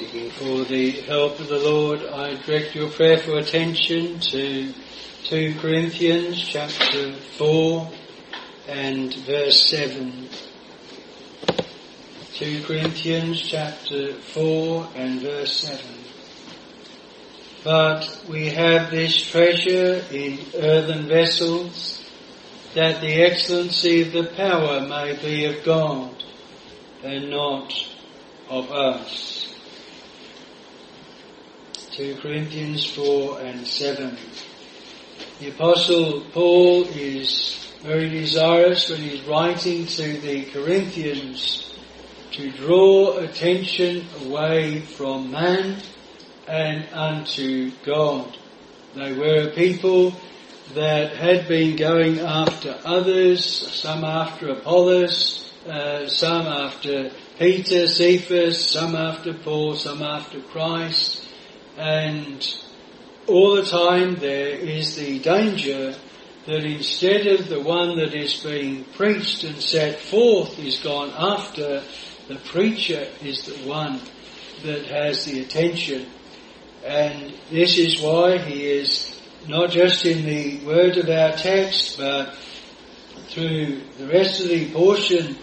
For the help of the Lord, I direct your prayerful attention to 2 Corinthians chapter 4 and verse 7. 2 Corinthians chapter 4 and verse 7. But we have this treasure in earthen vessels, that the excellency of the power may be of God and not of us. 2 Corinthians 4 and 7. The Apostle Paul is very desirous when he's writing to the Corinthians to draw attention away from man and unto God. They were a people that had been going after others, some after Apollos, uh, some after Peter, Cephas, some after Paul, some after Christ, and all the time there is the danger that instead of the one that is being preached and set forth is gone after, the preacher is the one that has the attention and this is why he is not just in the word of our text, but through the rest of the portion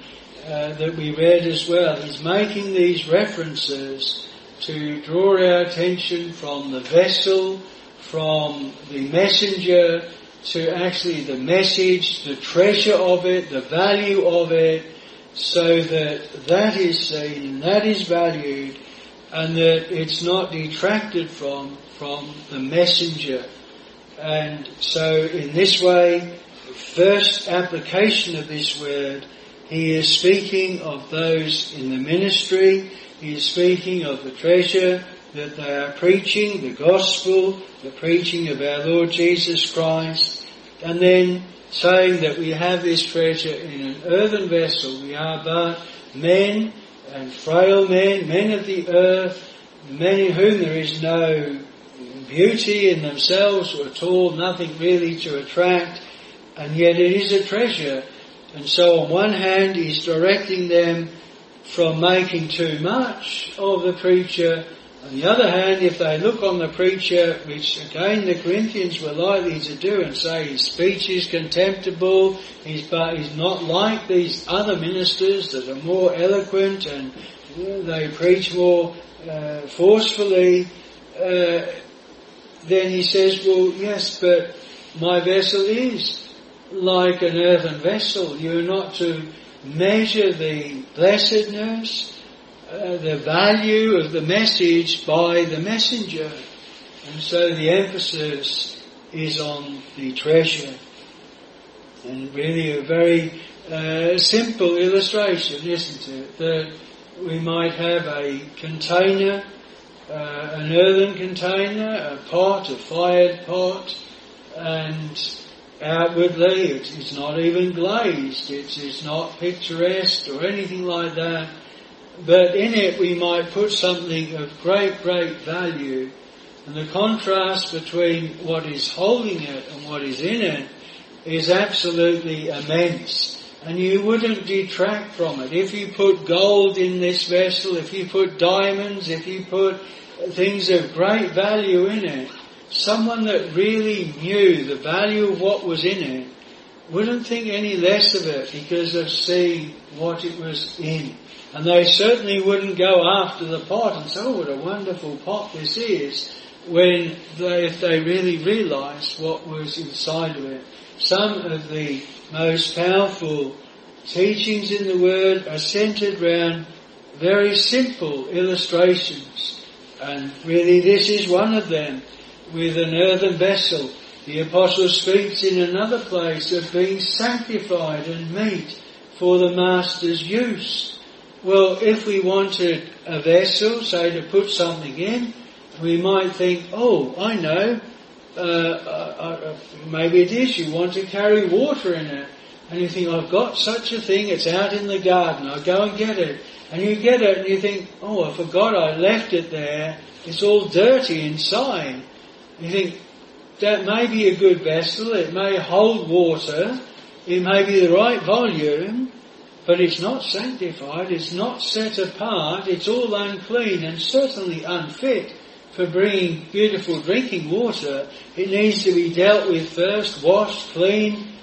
uh, that we read as well. He's making these references to draw our attention from the vessel, from the messenger, to actually the message, the treasure of it, the value of it, so that that is seen, that is valued, and that it's not detracted from from the messenger. And so in this way, the first application of this word, he is speaking of those in the ministry, he is speaking of the treasure that they are preaching, the gospel, the preaching of our Lord Jesus Christ, and then saying that we have this treasure in an earthen vessel. We are but men and frail men, men of the earth, men in whom there is no beauty in themselves at all, nothing really to attract, and yet it is a treasure. And so on one hand, he's directing them from making too much of the preacher. On the other hand, if they look on the preacher, which again the Corinthians were likely to do and say his speech is contemptible, he's, but he's not like these other ministers that are more eloquent and know, they preach more uh, forcefully, uh, then he says, well, yes, but my vessel is like an earthen vessel. You're not to measure the blessedness, uh, the value of the message by the messenger. And so the emphasis is on the treasure. And really a very uh, simple illustration, isn't it? That we might have a container, uh, an earthen container, a pot, a fired pot, and outwardly it's not even glazed, it's, it's not picturesque or anything like that. But in it we might put something of great, great value. And the contrast between what is holding it and what is in it is absolutely immense. And you wouldn't detract from it. If you put gold in this vessel, if you put diamonds, if you put things of great value in it, someone that really knew the value of what was in it wouldn't think any less of it because of seeing what it was in. And they certainly wouldn't go after the pot and say, oh, what a wonderful pot this is, when they, if they really realised what was inside of it. Some of the most powerful teachings in the Word are centered around very simple illustrations. And really this is one of them with an earthen vessel. The apostle speaks in another place of being sanctified and meet for the master's use. Well, if we wanted a vessel, say to put something in, we might think, oh, I know, uh, uh, uh, maybe it is you want to carry water in it. And you think, I've got such a thing, it's out in the garden, I'll go and get it. And you get it and you think, oh, I forgot I left it there, it's all dirty inside. You think, that may be a good vessel, it may hold water, it may be the right volume, but it's not sanctified, it's not set apart, it's all unclean and certainly unfit for bringing beautiful drinking water. It needs to be dealt with first, washed, clean,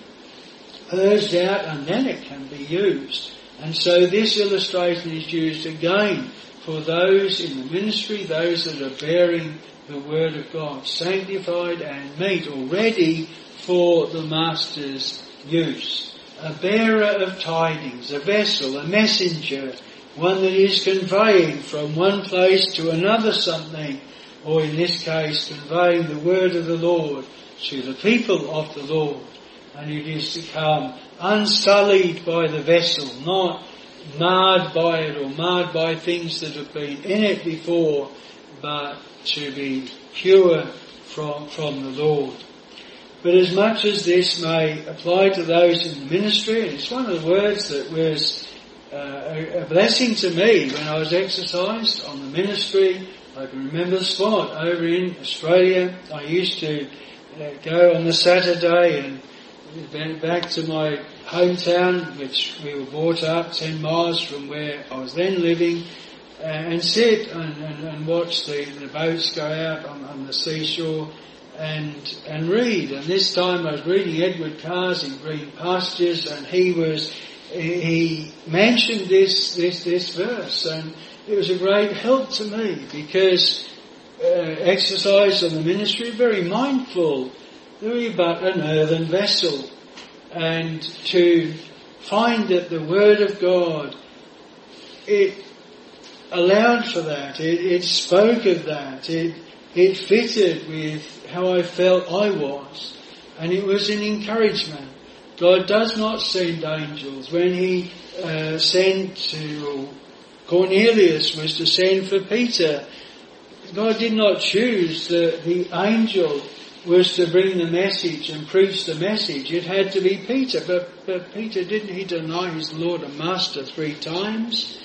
purged out, and then it can be used. And so this illustration is used again for those in the ministry, those that are bearing the word of God, sanctified and made already for the master's use a bearer of tidings, a vessel, a messenger, one that is conveying from one place to another something, or in this case conveying the word of the Lord to the people of the Lord. And it is to come unsullied by the vessel, not marred by it or marred by things that have been in it before, but to be pure from, from the Lord. But as much as this may apply to those in ministry, it's one of the words that was uh, a, a, blessing to me when I was exercised on the ministry. I can remember the spot over in Australia. I used to uh, go on the Saturday and went back to my hometown, which we were brought up 10 miles from where I was then living, and sit and, and, and watch the, the boats go out on, on the seashore and and read. And this time I was reading Edward Carr's in Green Pastures, and he was he mentioned this this this verse, and it was a great help to me because uh, exercise on the ministry very mindful. We're but an earthen vessel, and to find that the Word of God it allowed for that. It, it spoke of that. It it fitted with how I felt I was. And it was an encouragement. God does not send angels. When he uh, sent to Cornelius was to send for Peter. God did not choose the, the angel was to bring the message and preach the message. It had to be Peter, but, but Peter didn't he deny his Lord and Master three times?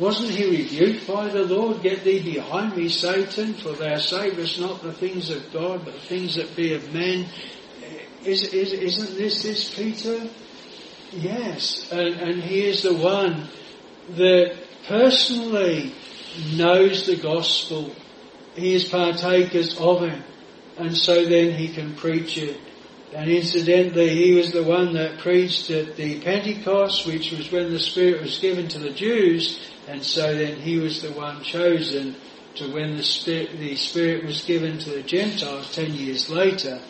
Wasn't he rebuked by the Lord? Get thee behind me, Satan, for thou savest not the things of God, but the things that be of men. Is, is, isn't this this Peter? Yes, and, and he is the one that personally knows the gospel. He is partakers of it, and so then he can preach it. And incidentally, he was the one that preached at the Pentecost, which was when the Spirit was given to the Jews, and so then he was the one chosen to when the Spirit, the Spirit was given to the Gentiles ten years later.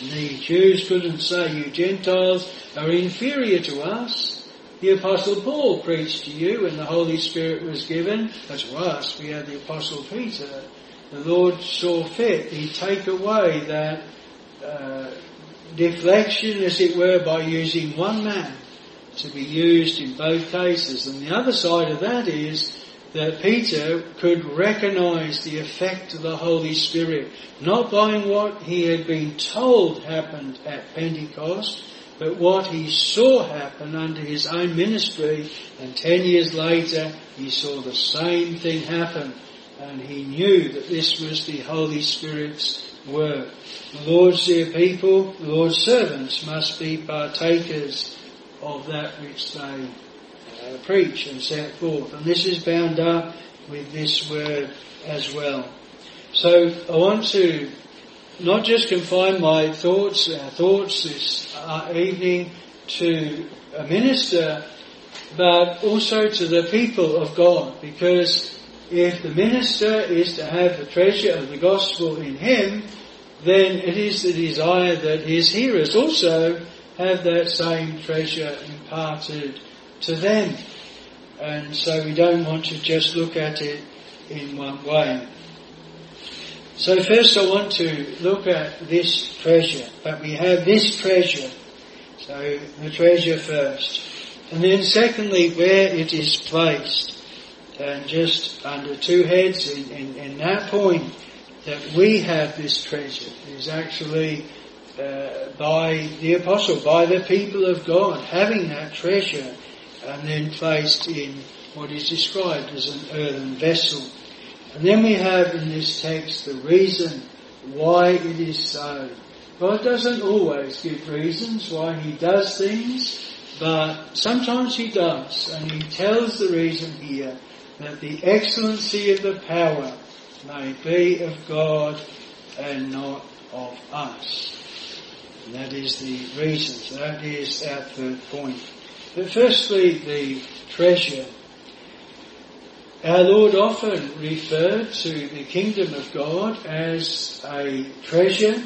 The Jews couldn't say, you Gentiles are inferior to us. The Apostle Paul preached to you when the Holy Spirit was given. But to us, we had the Apostle Peter. The Lord saw fit, He take away that uh, deflection, as it were, by using one man to be used in both cases. And the other side of that is that Peter could recognize the effect of the Holy Spirit, not by what he had been told happened at Pentecost, but what he saw happen under his own ministry, and ten years later he saw the same thing happen, and he knew that this was the Holy Spirit's The Lord's dear people, Lord's servants must be partakers of that which they uh, preach and set forth. And this is bound up with this word as well. So I want to not just confine my thoughts, our thoughts this uh, evening to a minister, but also to the people of God, because if the minister is to have the treasure of the gospel in him, then it is the desire that his hearers also have that same treasure imparted to them. And so we don't want to just look at it in one way. So first I want to look at this treasure, but we have this treasure. So the treasure first. And then secondly, where it is placed. And just under two heads in, in, in that point, that we have this treasure is actually uh, by the apostle, by the people of God, having that treasure and then placed in what is described as an earthen vessel. And then we have in this text the reason why it is so. God doesn't always give reasons why He does things, but sometimes he does, and he tells the reason here that the excellency of the power may be of God and not of us. And that is the reason. So that is our third point. But firstly, the treasure. Our Lord often referred to the kingdom of God as a treasure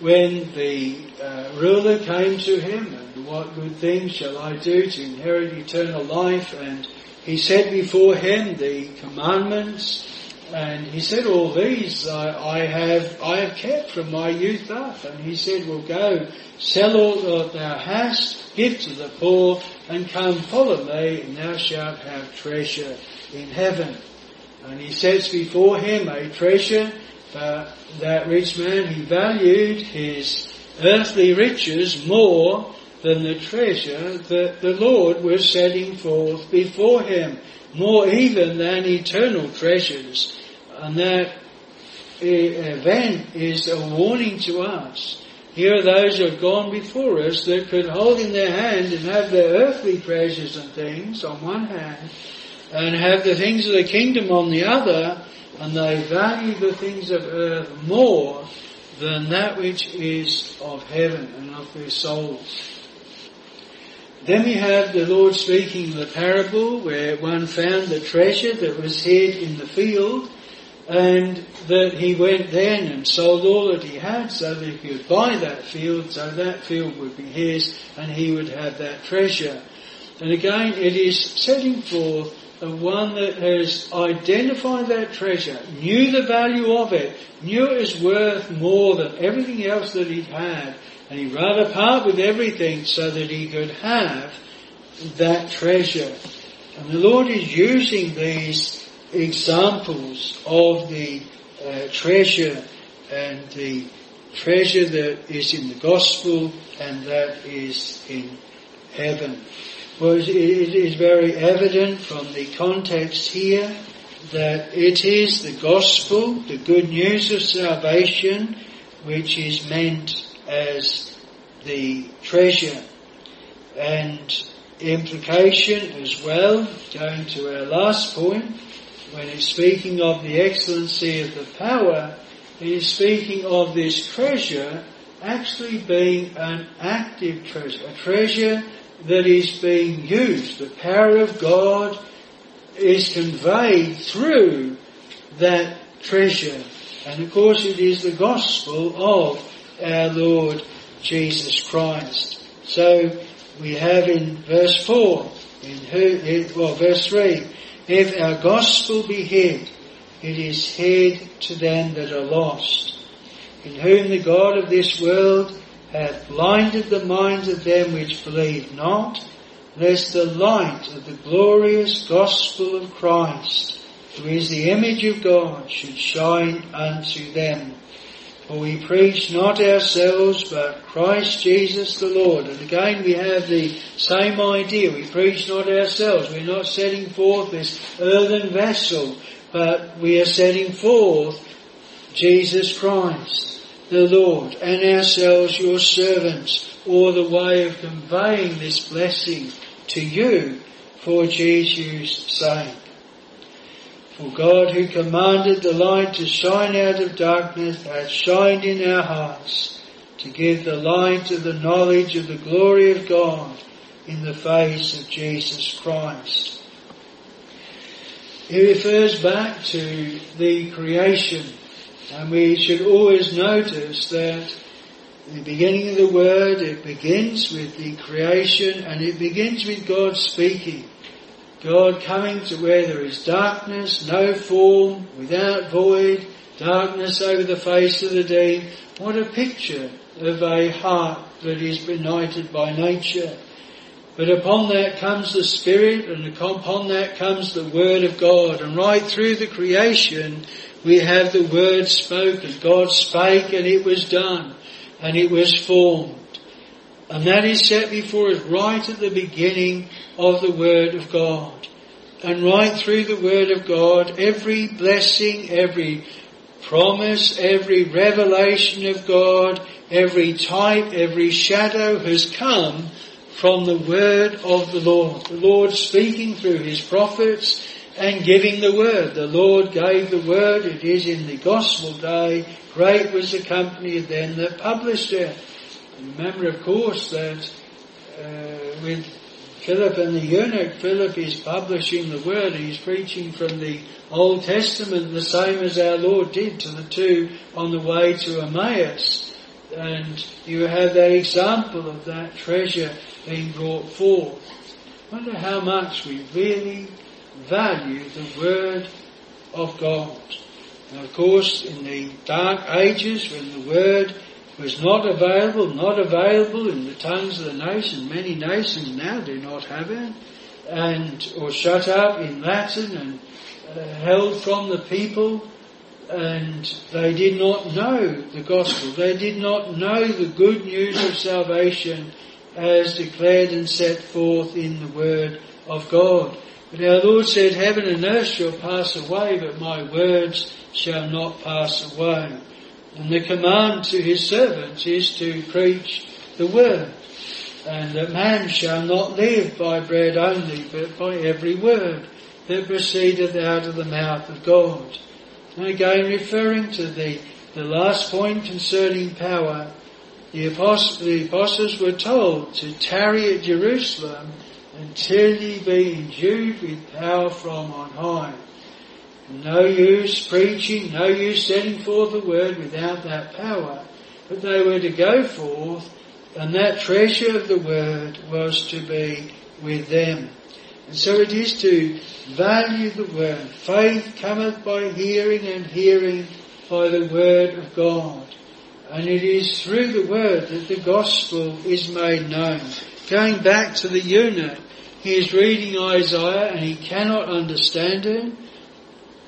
when the uh, ruler came to him and what good things shall I do to inherit eternal life and he said before him the commandments and he said all these I, I have I have kept from my youth up. And he said well go sell all that thou hast give to the poor and come follow me and thou shalt have treasure in heaven. And he sets before him a treasure uh, that rich man, he valued his earthly riches more than the treasure that the Lord was setting forth before him, more even than eternal treasures. And that eh, event is a warning to us. Here are those who have gone before us that could hold in their hand and have their earthly treasures and things on one hand, and have the things of the kingdom on the other, and they value the things of earth more than that which is of heaven and of their souls. Then we have the Lord speaking the parable where one found the treasure that was hid in the field and that he went then and sold all that he had so that he could buy that field so that field would be his and he would have that treasure. And again it is setting forth the one that has identified that treasure, knew the value of it, knew it was worth more than everything else that he had, and he rather part with everything so that he could have that treasure. And the Lord is using these examples of the uh, treasure and the treasure that is in the gospel and that is in heaven. Well, it is very evident from the context here that it is the gospel, the good news of salvation, which is meant as the treasure. And implication as well, going to our last point, when it's speaking of the excellency of the power, is speaking of this treasure actually being an active treasure, a treasure that is being used. The power of God is conveyed through that treasure. And of course it is the gospel of our Lord Jesus Christ. So we have in verse 4, in who, well verse 3, if our gospel be hid, it is hid to them that are lost, in whom the God of this world hath blinded the minds of them which believe not, lest the light of the glorious gospel of Christ, who is the image of God, should shine unto them. For we preach not ourselves, but Christ Jesus the Lord. And again we have the same idea. We preach not ourselves. We're not setting forth this earthen vessel, but we are setting forth Jesus Christ the Lord, and ourselves your servants, or the way of conveying this blessing to you for Jesus' sake. For God who commanded the light to shine out of darkness hath shined in our hearts to give the light of the knowledge of the glory of God in the face of Jesus Christ. He refers back to the creation and we should always notice that the beginning of the word, it begins with the creation and it begins with God speaking. God coming to where there is darkness, no form, without void, darkness over the face of the deep. What a picture of a heart that is benighted by nature. But upon that comes the Spirit and upon that comes the Word of God. And right through the creation, we have the word spoken. God spake and it was done and it was formed. And that is set before us right at the beginning of the Word of God. And right through the Word of God, every blessing, every promise, every revelation of God, every type, every shadow has come from the word of the Lord. The Lord speaking through his prophets and giving the word. The Lord gave the word. It is in the gospel day. Great was the company then that published it. Remember, of course, that uh, with Philip and the eunuch, Philip is publishing the word. He's preaching from the Old Testament the same as our Lord did to the two on the way to Emmaus. And you have that example of that treasure being brought forth. I wonder how much we really value the Word of God. And of course, in the dark ages when the Word was not available, not available in the tongues of the nation, many nations now do not have it, and, or shut up in Latin and uh, held from the people, and they did not know the gospel. They did not know the good news of salvation as declared and set forth in the Word of God. But our Lord said, Heaven and earth shall pass away, but my words shall not pass away. And the command to his servants is to preach the word. And that man shall not live by bread only, but by every word that proceedeth out of the mouth of God. And again referring to the, the last point concerning power, the apostles, the apostles were told to tarry at Jerusalem until ye be endued with power from on high. No use preaching, no use setting forth the word without that power. But they were to go forth, and that treasure of the word was to be with them. And so it is to value the word. Faith cometh by hearing, and hearing by the word of God. And it is through the word that the gospel is made known. Going back to the eunuch, he is reading Isaiah and he cannot understand it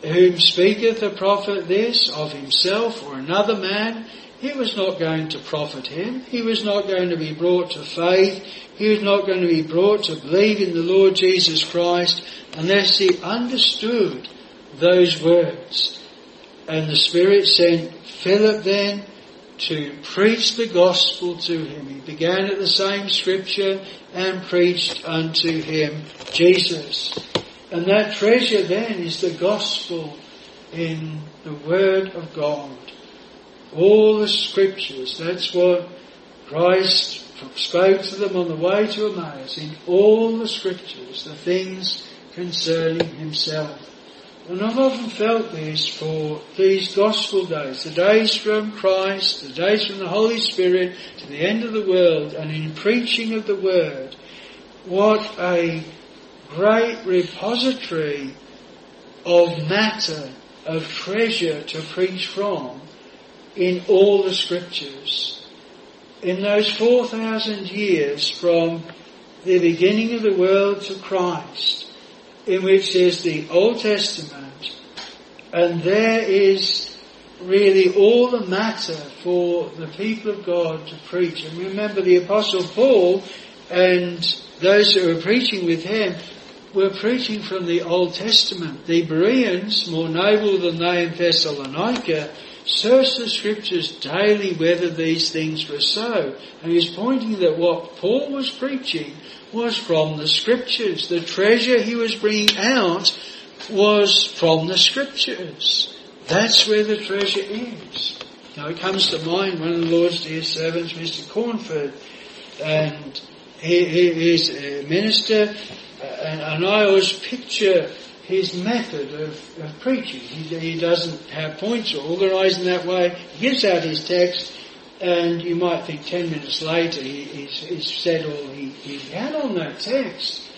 whom speaketh a prophet this of himself or another man, he was not going to profit him. He was not going to be brought to faith. He was not going to be brought to believe in the Lord Jesus Christ unless he understood those words. And the Spirit sent Philip then to preach the gospel to him. He began at the same scripture and preached unto him Jesus. And that treasure then is the gospel in the Word of God. All the scriptures, that's what Christ spoke to them on the way to Emmaus. In all the scriptures, the things concerning himself. And I've often felt this for these gospel days, the days from Christ, the days from the Holy Spirit to the end of the world, and in preaching of the Word, what a great repository of matter, of treasure to preach from in all the scriptures. In those 4,000 years from the beginning of the world to Christ, in which there's the Old Testament, and there is really all the matter for the people of God to preach. And remember the Apostle Paul and those who were preaching with him were preaching from the Old Testament. The Bereans, more noble than they in Thessalonica, searched the scriptures daily whether these things were so. And he's pointing that what Paul was preaching was from the scriptures. The treasure he was bringing out was from the scriptures. That's where the treasure is. Now it comes to mind one of the Lord's dear servants, Mr. Cornford, and he, he's a uh, minister uh, and, and I always picture his method of, of preaching. He, he, doesn't have points or organise in that way. He gives out his text, and you might think ten minutes later he, he's, he's said all he, he had on that text.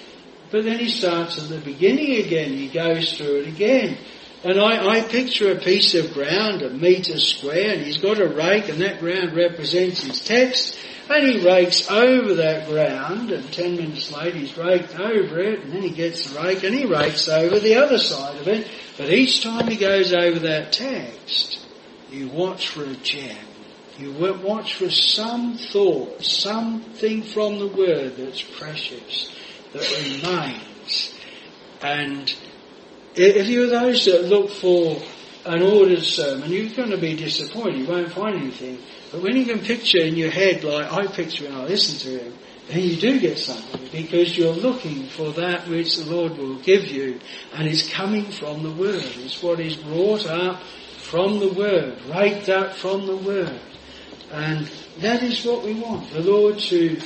But then he starts at the beginning again. He goes through it again. And I, I picture a piece of ground, a metre square, and he's got a rake, and that ground represents his text. And he rakes over that ground, and ten minutes later he's raked over it, and then he gets the rake and he rakes over the other side of it. But each time he goes over that text, you watch for a gem. You watch for some thought, something from the word that's precious, that remains. And if you're those that look for an ordered sermon, you're going to be disappointed. You won't find anything. But when you can picture in your head, like I picture when I listen to him, then you do get something because you're looking for that which the Lord will give you and it's coming from the Word. It's what is brought up from the Word, raked up from the Word. And that is what we want. The Lord to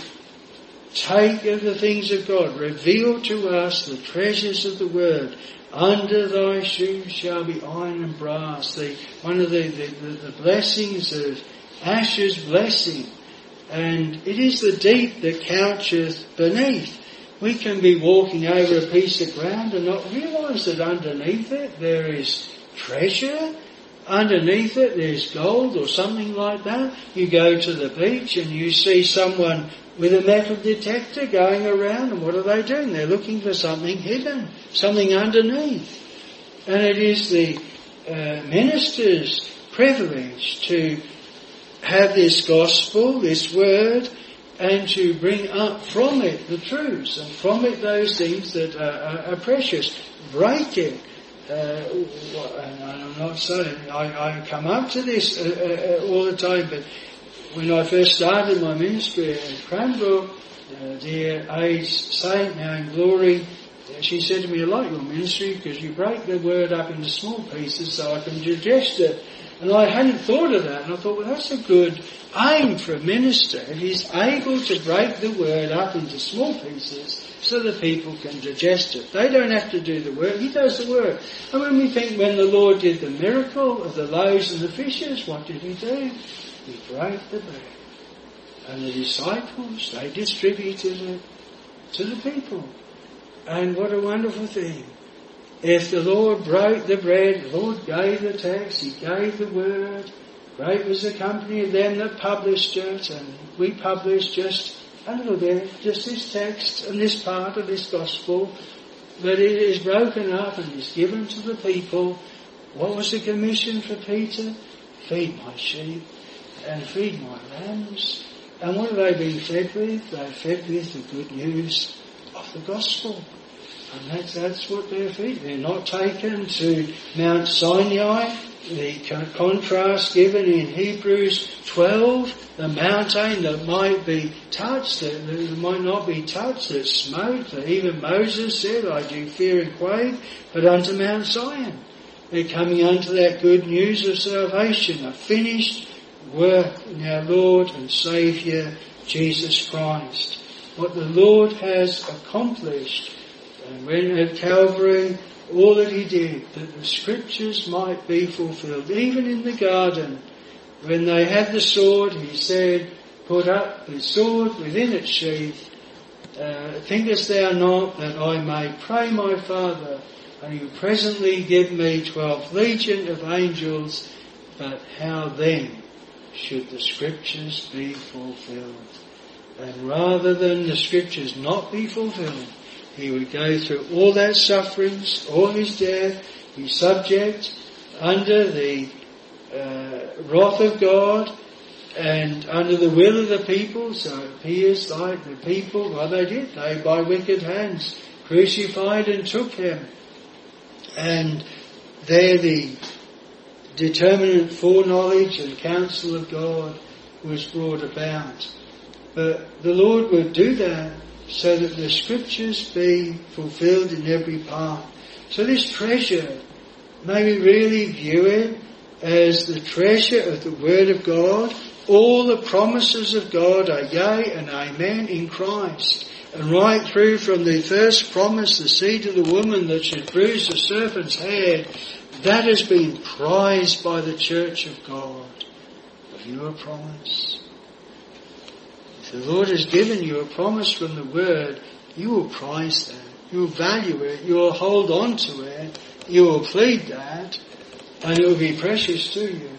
take of the things of God, reveal to us the treasures of the Word. Under thy shoes shall be iron and brass. The, one of the, the, the blessings of Asher's blessing and it is the deep that coucheth beneath. We can be walking over a piece of ground and not realise that underneath it there is treasure. Underneath it there's gold or something like that. You go to the beach and you see someone with a metal detector going around and what are they doing? They're looking for something hidden, something underneath. And it is the uh, minister's privilege to have this gospel, this word, and to bring up from it the truths, and from it those things that are, are, are precious. Break it. Uh, I'm not saying I, I, come up to this uh, uh, uh, all the time, but when I first started my ministry at Cranbrook, uh, dear aged saint now in glory, she said to me, I like your ministry because you break the word up into small pieces so I can digest it. And I hadn't thought of that, and I thought, well, that's a good aim for a minister. If he's able to break the word up into small pieces so that people can digest it. They don't have to do the work, he does the work. And when we think when the Lord did the miracle of the loaves and the fishes, what did he do? He broke the bread. And the disciples, they distributed it to the people. And what a wonderful thing. If the Lord broke the bread, the Lord gave the text, He gave the word, great was the company of them that published it, and we published just a little bit, just this text and this part of this gospel, but it is broken up and is given to the people. What was the commission for Peter? Feed my sheep and feed my lambs. And what have they been fed with? They're fed with the good news of the gospel. And that's, that's what they're feeding. They're not taken to Mount Sinai, the contrast given in Hebrews 12, the mountain that might be touched, that, that might not be touched, that smote, that even Moses said, I do fear and quake, but unto Mount Zion. They're coming unto that good news of salvation, a finished work in our Lord and Saviour Jesus Christ. What the Lord has accomplished and when at Calvary, all that he did, that the scriptures might be fulfilled. Even in the garden, when they had the sword, he said, put up the sword within its sheath. Uh, thinkest thou not that I may pray my Father, and he will presently give me twelve legion of angels, but how then should the scriptures be fulfilled? And rather than the scriptures not be fulfilled, he would go through all that sufferings, all his death, be subject under the uh, wrath of God and under the will of the people. So it appears like the people, what they did, they by wicked hands crucified and took him. And there the determinate foreknowledge and counsel of God was brought about. But the Lord would do that so that the scriptures be fulfilled in every part. So this treasure, may we really view it as the treasure of the Word of God. All the promises of God are yea and amen in Christ. And right through from the first promise, the seed of the woman that should bruise the serpent's head, that has been prized by the church of God. Have you a promise? If the Lord has given you a promise from the Word, you will prize that. You will value it. You will hold on to it. You will plead that. And it will be precious to you.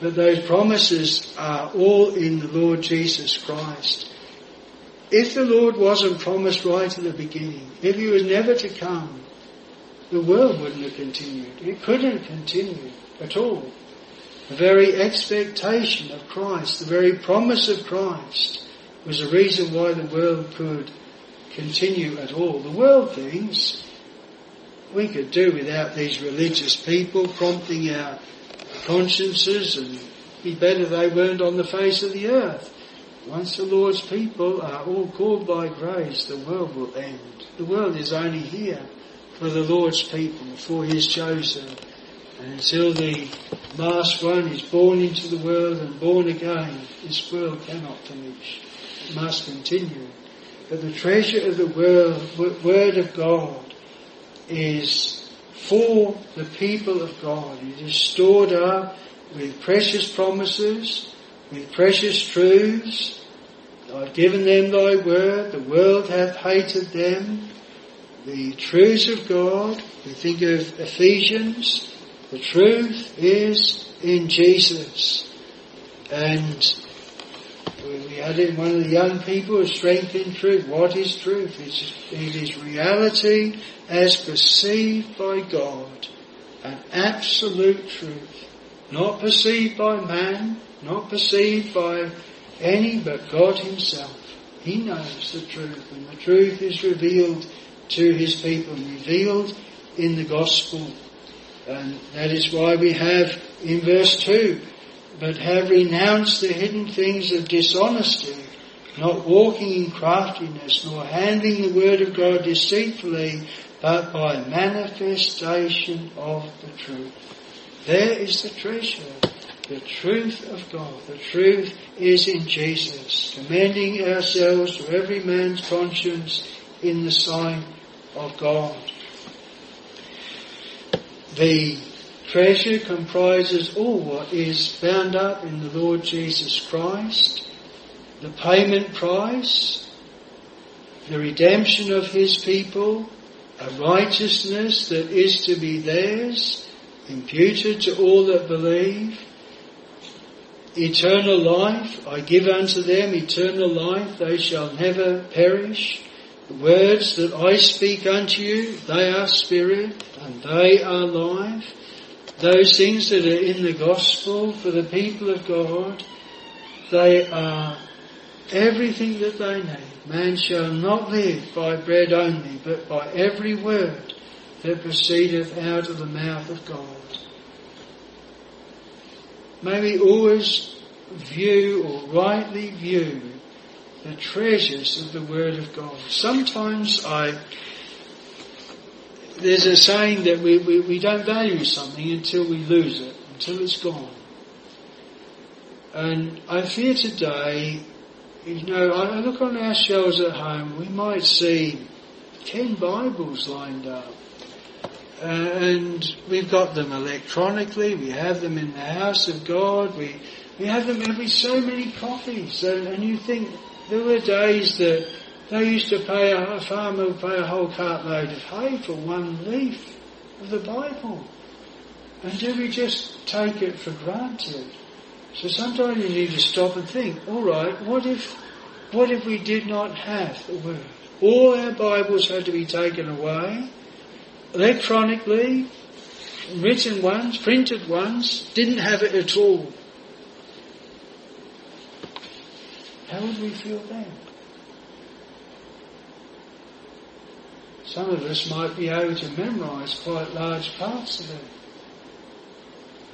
But those promises are all in the Lord Jesus Christ. If the Lord wasn't promised right at the beginning, if He was never to come, the world wouldn't have continued. It couldn't continue at all. The very expectation of Christ, the very promise of Christ was the reason why the world could continue at all. The world things we could do without these religious people prompting our consciences and be better they weren't on the face of the earth. Once the Lord's people are all called by grace, the world will end. The world is only here for the Lord's people, for His chosen. And until the last one is born into the world and born again, this world cannot finish. It must continue. But the treasure of the world, Word of God is for the people of God. It is stored up with precious promises, with precious truths. I've given them thy word, the world hath hated them. The truths of God, we think of Ephesians, the truth is in Jesus. And we had in one of the young people, a strength in truth. What is truth? It's, it is reality as perceived by God. An absolute truth. Not perceived by man, not perceived by any but God himself. He knows the truth and the truth is revealed to his people, revealed in the gospel. And that is why we have in verse 2, but have renounced the hidden things of dishonesty, not walking in craftiness, nor handling the word of God deceitfully, but by manifestation of the truth. There is the treasure, the truth of God. The truth is in Jesus, commending ourselves to every man's conscience in the sight of God. The treasure comprises all what is bound up in the Lord Jesus Christ, the payment price, the redemption of His people, a righteousness that is to be theirs, imputed to all that believe, eternal life, I give unto them eternal life, they shall never perish, the words that I speak unto you, they are spirit and they are life. Those things that are in the gospel for the people of God, they are everything that they need. Man shall not live by bread only, but by every word that proceedeth out of the mouth of God. May we always view or rightly view the treasures of the Word of God. Sometimes I, there's a saying that we, we, we don't value something until we lose it, until it's gone. And I fear today, you know, I look on our shelves at home, we might see ten Bibles lined up. Uh, and we've got them electronically, we have them in the house of God, we, we have them every so many copies. And, and you think, there were days that they used to pay a, a farmer would pay a whole cartload of hay for one leaf of the Bible. And do we just take it for granted? So sometimes you need to stop and think, alright, what if, what if we did not have the Word? All our Bibles had to be taken away, electronically, written ones, printed ones, didn't have it at all. How would we feel then? Some of us might be able to memorize quite large parts of it.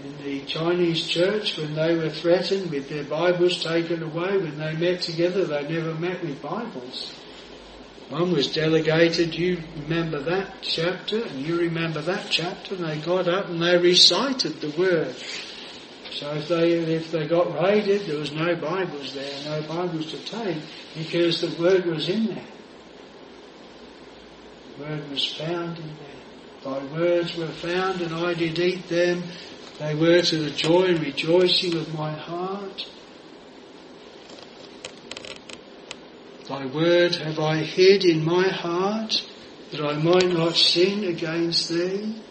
In the Chinese church, when they were threatened with their Bibles taken away, when they met together, they never met with Bibles. One was delegated, you remember that chapter, and you remember that chapter, and they got up and they recited the word. So if they, if they got raided, there was no Bibles there, no Bibles to take, because the Word was in there. The Word was found in there. Thy words were found and I did eat them. They were to the joy and rejoicing of my heart. Thy word have I hid in my heart that I might not sin against thee.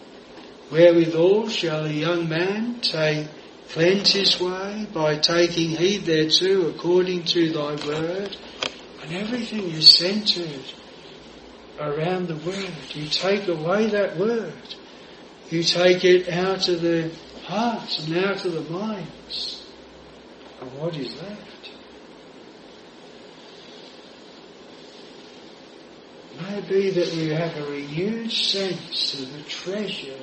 Wherewithal shall a young man take cleanse his way by taking heed thereto according to thy word. And everything is centered around the word. You take away that word. You take it out of the hearts and out of the minds. And what is left? May it be that we have a renewed sense of the treasure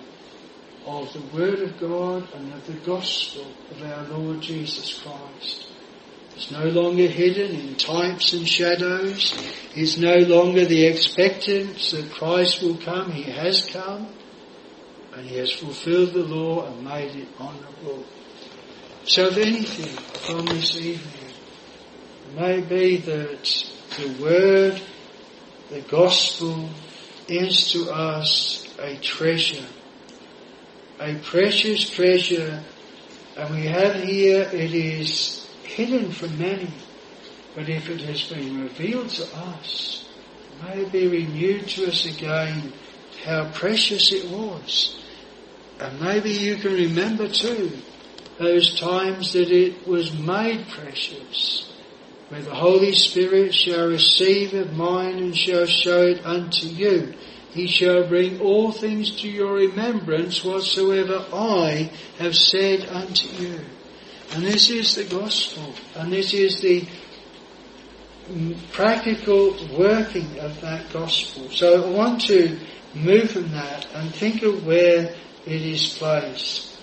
of the Word of God and of the Gospel of our Lord Jesus Christ. It's no longer hidden in types and shadows. It's no longer the expectance that Christ will come. He has come and he has fulfilled the law and made it honourable. So if anything from this evening, may be that the word, the gospel is to us a treasure, a precious treasure, and we have here it is hidden from many, but if it has been revealed to us, may it be renewed to us again how precious it was. And maybe you can remember too those times that it was made precious, where the Holy Spirit shall receive of mine and shall show it unto you. He shall bring all things to your remembrance whatsoever I have said unto you. And this is the gospel, and this is the practical working of that gospel. So I want to move from that and think of where it is placed.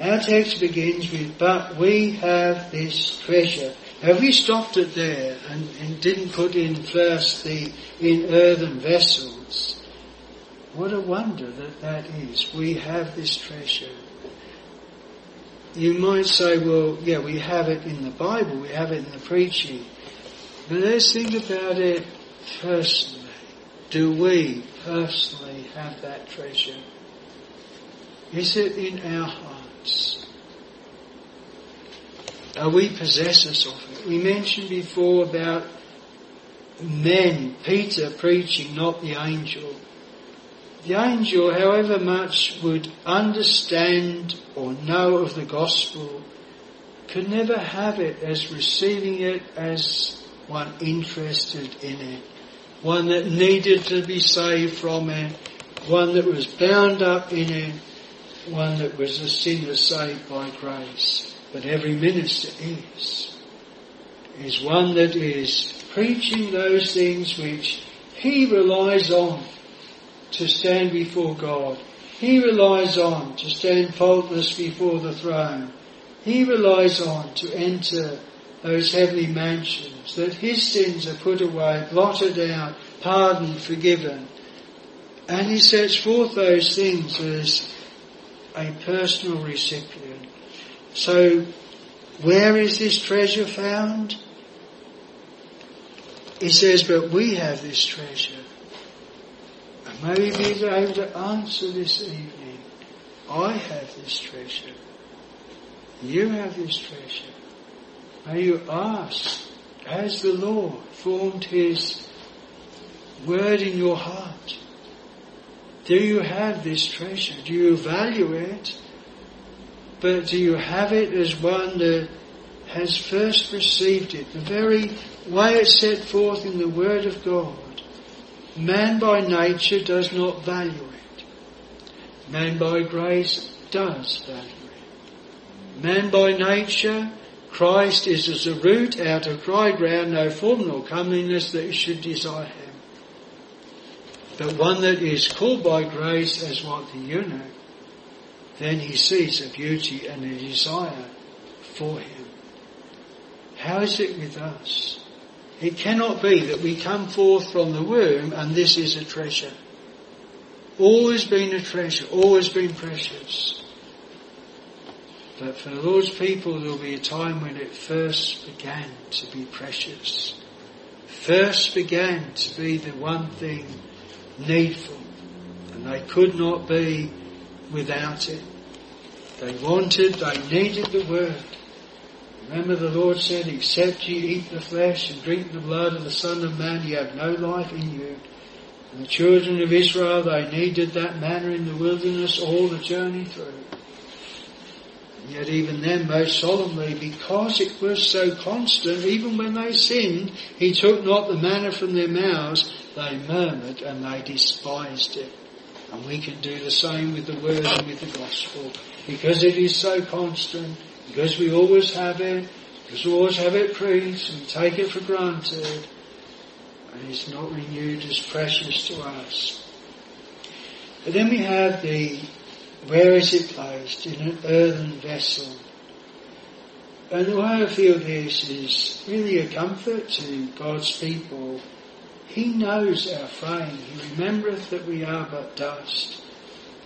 Our text begins with, but we have this treasure. Have we stopped it there and, and didn't put in first the in earthen vessels? What a wonder that that is. We have this treasure. You might say, well, yeah, we have it in the Bible, we have it in the preaching. But let's think about it personally. Do we personally have that treasure? Is it in our hearts? Are we possessors of? We mentioned before about men, Peter preaching, not the angel. The angel, however much would understand or know of the gospel, could never have it as receiving it as one interested in it, one that needed to be saved from it, one that was bound up in it, one that was a sinner saved by grace, but every minister is, is one that is preaching those things which he relies on to stand before God. He relies on to stand faultless before the throne. He relies on to enter those heavenly mansions, that his sins are put away, blotted out, pardoned, forgiven. And he sets forth those things as a personal recipient. So, where is this treasure found? He says, but we have this treasure. And maybe be able to answer this evening. I have this treasure. You have this treasure. May you ask, as the Lord formed His word in your heart? Do you have this treasure? Do you value it? But do you have it as one that has first received it? The very way it's set forth in the Word of God. Man by nature does not value it. Man by grace does value it. Man by nature, Christ is as a root out of dry ground, no form nor comeliness that should desire him but one that is called by grace as what the eunuch, then he sees a beauty and a desire for him. How is it with us? It cannot be that we come forth from the womb and this is a treasure. Always been a treasure, always been precious. But for the Lord's people there will be a time when it first began to be precious. First began to be the one thing needful, and they could not be without it. They wanted, they needed the Word. Remember the Lord said, except ye eat the flesh and drink the blood of the Son of Man, ye have no life in you. And the children of Israel, they needed that manna in the wilderness all the journey through. And yet even then, most solemnly, because it was so constant, even when they sinned, He took not the manna from their mouths, they murmured and they despised it. And we can do the same with the word and with the gospel. Because it is so constant, because we always have it, because we always have it preached, and take it for granted, and it's not renewed as precious to us. But then we have the, where is it placed? In an earthen vessel. And the way I feel this is really a comfort to God's people. He knows our frame. He remembereth that we are but dust.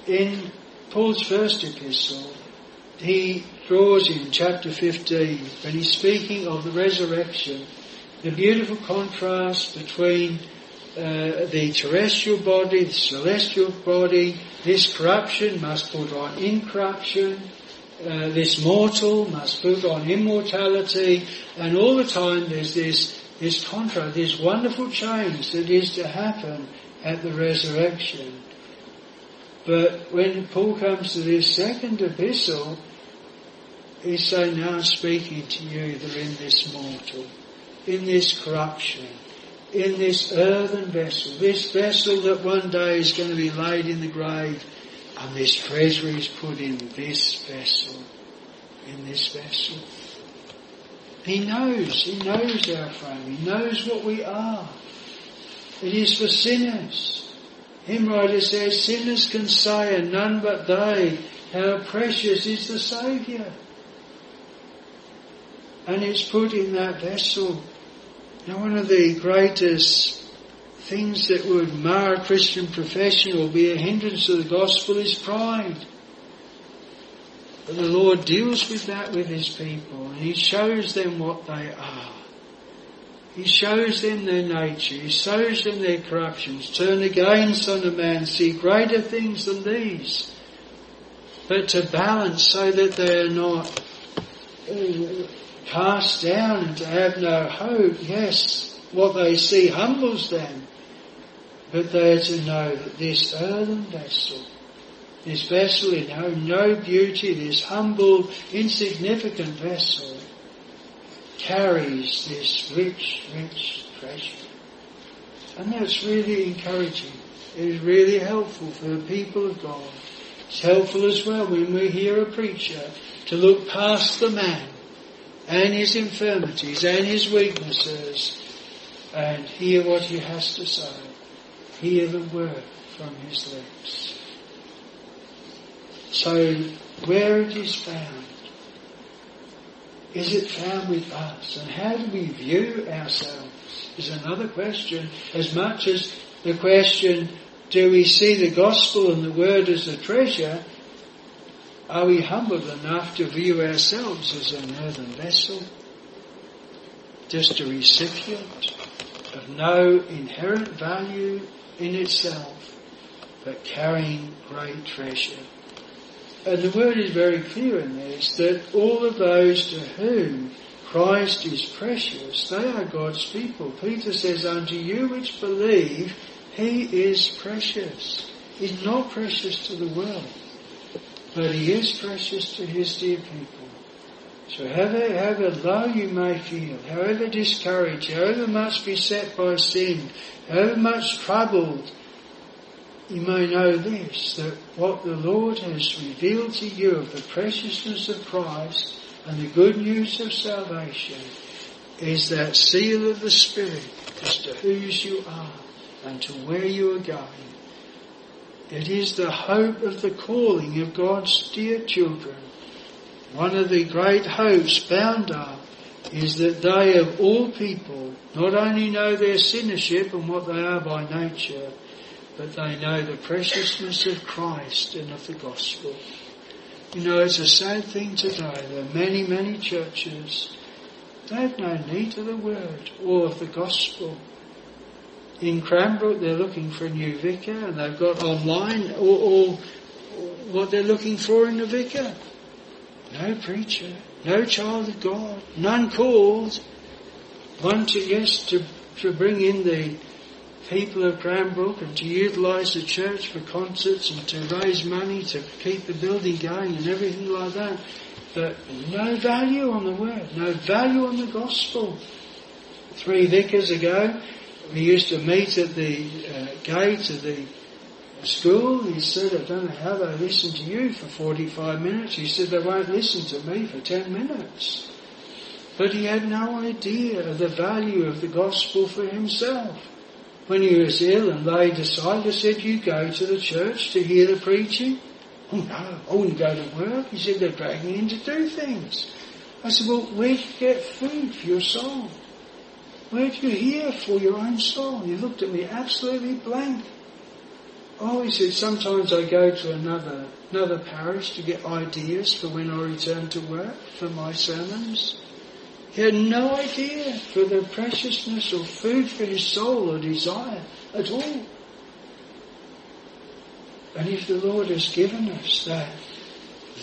In Paul's first epistle, he draws in chapter 15, when he's speaking of the resurrection, the beautiful contrast between uh, the terrestrial body, the celestial body, this corruption must put on incorruption, uh, this mortal must put on immortality, and all the time there's this, this contrast, this wonderful change that is to happen at the resurrection. But when Paul comes to this second epistle, he's so now speaking to you that in this mortal, in this corruption, in this earthen vessel, this vessel that one day is going to be laid in the grave, and this treasure is put in this vessel, in this vessel. He knows, he knows our frame, he knows what we are. It is for sinners. Hymn writer says, sinners can say, and none but they, how precious is the Saviour. And it's put in that vessel now one of the greatest things that would mar a Christian profession or be a hindrance to the gospel is pride. But the Lord deals with that with His people and He shows them what they are. He shows them their nature. He shows them their corruptions. Turn again, son of man, see greater things than these. But to balance so that they are not cast down and to have no hope, yes, what they see humbles them. But they are to know that this earthen vessel, this vessel in whom no beauty, this humble, insignificant vessel, carries this rich, rich treasure. And that's really encouraging. It is really helpful for the people of God. It's helpful as well when we hear a preacher to look past the man and his infirmities and his weaknesses and hear what he has to say. Hear the word from his lips. So where it is found, is it found with us? And how do we view ourselves is another question as much as the question, do we see the gospel and the word as a treasure? Are we humbled enough to view ourselves as an earthen vessel? Just a recipient of no inherent value in itself, but carrying great treasure. And the word is very clear in this that all of those to whom Christ is precious, they are God's people. Peter says, unto you which believe, he is precious. He's not precious to the world but he is precious to his dear people. So however, however low you may feel, however discouraged, however much beset by sin, however much troubled, you may know this, that what the Lord has revealed to you of the preciousness of Christ and the good news of salvation is that seal of the Spirit as to whose you are and to where you are going. It is the hope of the calling of God's dear children. One of the great hopes bound up is that they of all people not only know their sinnership and what they are by nature, but they know the preciousness of Christ and of the gospel. You know, it's a sad thing today. There are many, many churches. They have no need of the word or of the gospel in Cranbrook, they're looking for a new vicar, and they've got online all what they're looking for in a vicar. No preacher, no child of God, none called. One to yes to to bring in the people of Cranbrook and to utilise the church for concerts and to raise money to keep the building going and everything like that. But no value on the word, no value on the gospel. Three vicars ago, we used to meet at the uh, gate of the school. He said, I don't know how they listen to you for 45 minutes. He said, they won't listen to me for 10 minutes. But he had no idea of the value of the gospel for himself. When he was ill and they decided, said, you go to the church to hear the preaching? Oh no, I wouldn't go to work. He said, they're dragging in to do things. I said, well, where do you get food for your soul? Where do you here for your own soul? He looked at me absolutely blank. Oh, he said, sometimes I go to another, another parish to get ideas for when I return to work for my sermons. He had no idea for the preciousness of food for his soul or desire at all. And if the Lord has given us that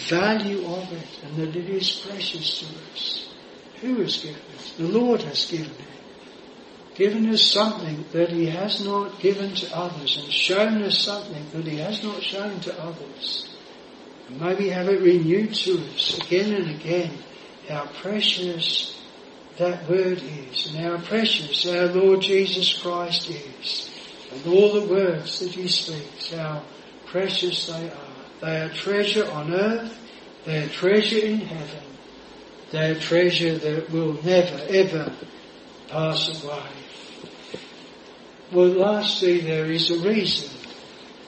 value of it and that it is precious to us, who has given it? The Lord has given it given us something that he has not given to others and shown us something that he has not shown to others. And maybe have it renewed to us again and again how precious that word is and how precious our Lord Jesus Christ is and all the words that he speaks, how precious they are. They are treasure on earth, they are treasure in heaven, they are treasure that will never ever pass away. Well, lastly, there is a reason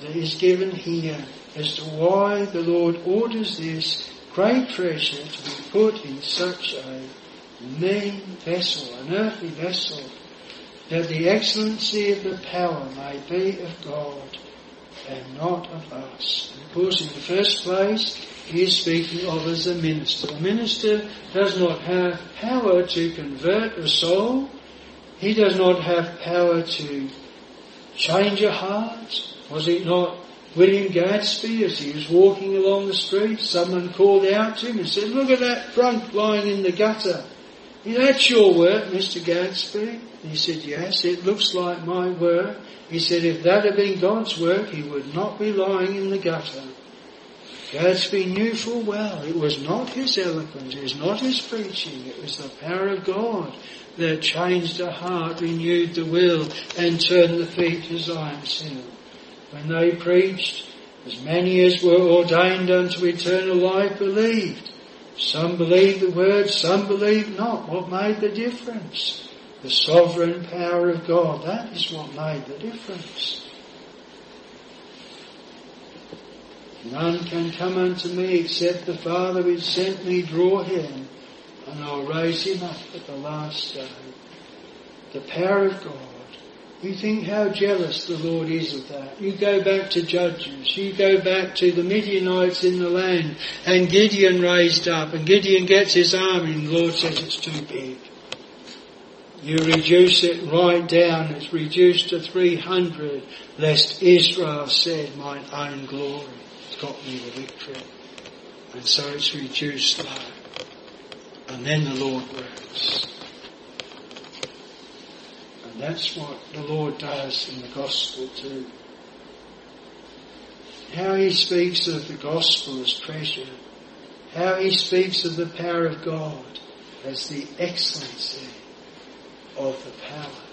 that is given here as to why the Lord orders this great treasure to be put in such a mean vessel, an earthly vessel, that the excellency of the power may be of God and not of us. And of course, in the first place, he is speaking of as a minister. A minister does not have power to convert a soul, he does not have power to change a heart. Was it not William Gadsby as he was walking along the street? Someone called out to him and said, look at that trunk lying in the gutter. That's your work, Mr. Gadsby. He said, yes, it looks like my work. He said, if that had been God's work, he would not be lying in the gutter. Gadsby knew full well it was not his eloquence, it was not his preaching, it was the power of God that changed the heart, renewed the will, and turned the feet to Zion's hill. When they preached, as many as were ordained unto eternal life believed. Some believed the word, some believed not. What made the difference? The sovereign power of God. That is what made the difference. None can come unto me except the Father which sent me draw him, and I'll raise him up at the last day. The power of God. You think how jealous the Lord is of that. You go back to Judges, you go back to the Midianites in the land, and Gideon raised up, and Gideon gets his army, and the Lord says it's too big. You reduce it right down, it's reduced to 300, lest Israel said, mine own glory got me the victory. And so it's reduced low. And then the Lord works. And that's what the Lord does in the gospel too. How he speaks of the gospel as treasure. How he speaks of the power of God as the excellency of the power.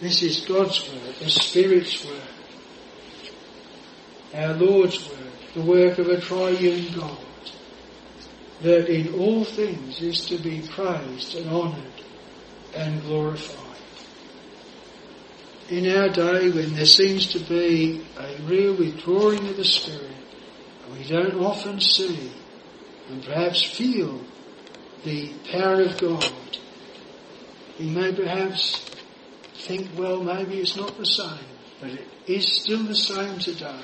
This is God's word, the Spirit's word our Lord's work, the work of a triune God, that in all things is to be praised and honoured and glorified. In our day when there seems to be a real withdrawing of the Spirit, and we don't often see and perhaps feel the power of God, we may perhaps think, well, maybe it's not the same, but it is still the same today.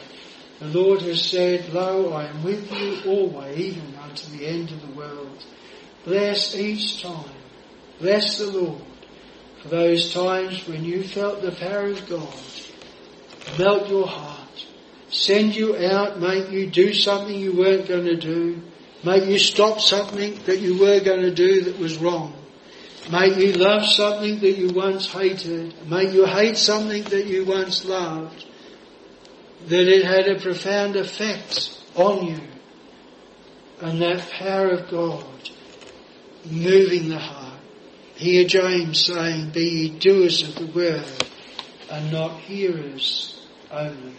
The Lord has said, Lo, I am with you always, even unto the end of the world. Bless each time. Bless the Lord for those times when you felt the power of God melt your heart, send you out, make you do something you weren't going to do, make you stop something that you were going to do that was wrong. Make you love something that you once hated. Make you hate something that you once loved that it had a profound effect on you. And that power of God moving the heart. Hear James saying, Be ye doers of the word and not hearers only.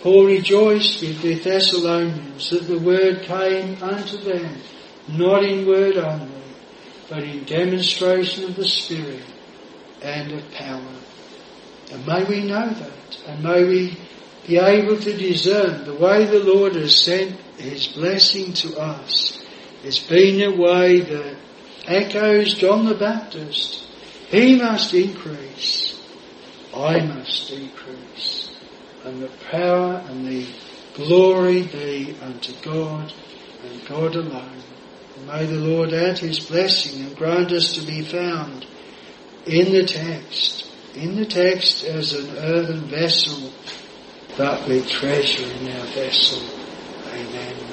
Paul rejoiced with the Thessalonians that the word came unto them, not in word only, but in demonstration of the Spirit and of power. And may we know that, and may we be able to discern the way the Lord has sent His blessing to us It's been a way that echoes John the Baptist. He must increase. I must decrease. And the power and the glory be unto God and God alone. May the Lord add his blessing and grant us to be found in the text, in the text as an earthen vessel, but we treasure in our vessel. Amen.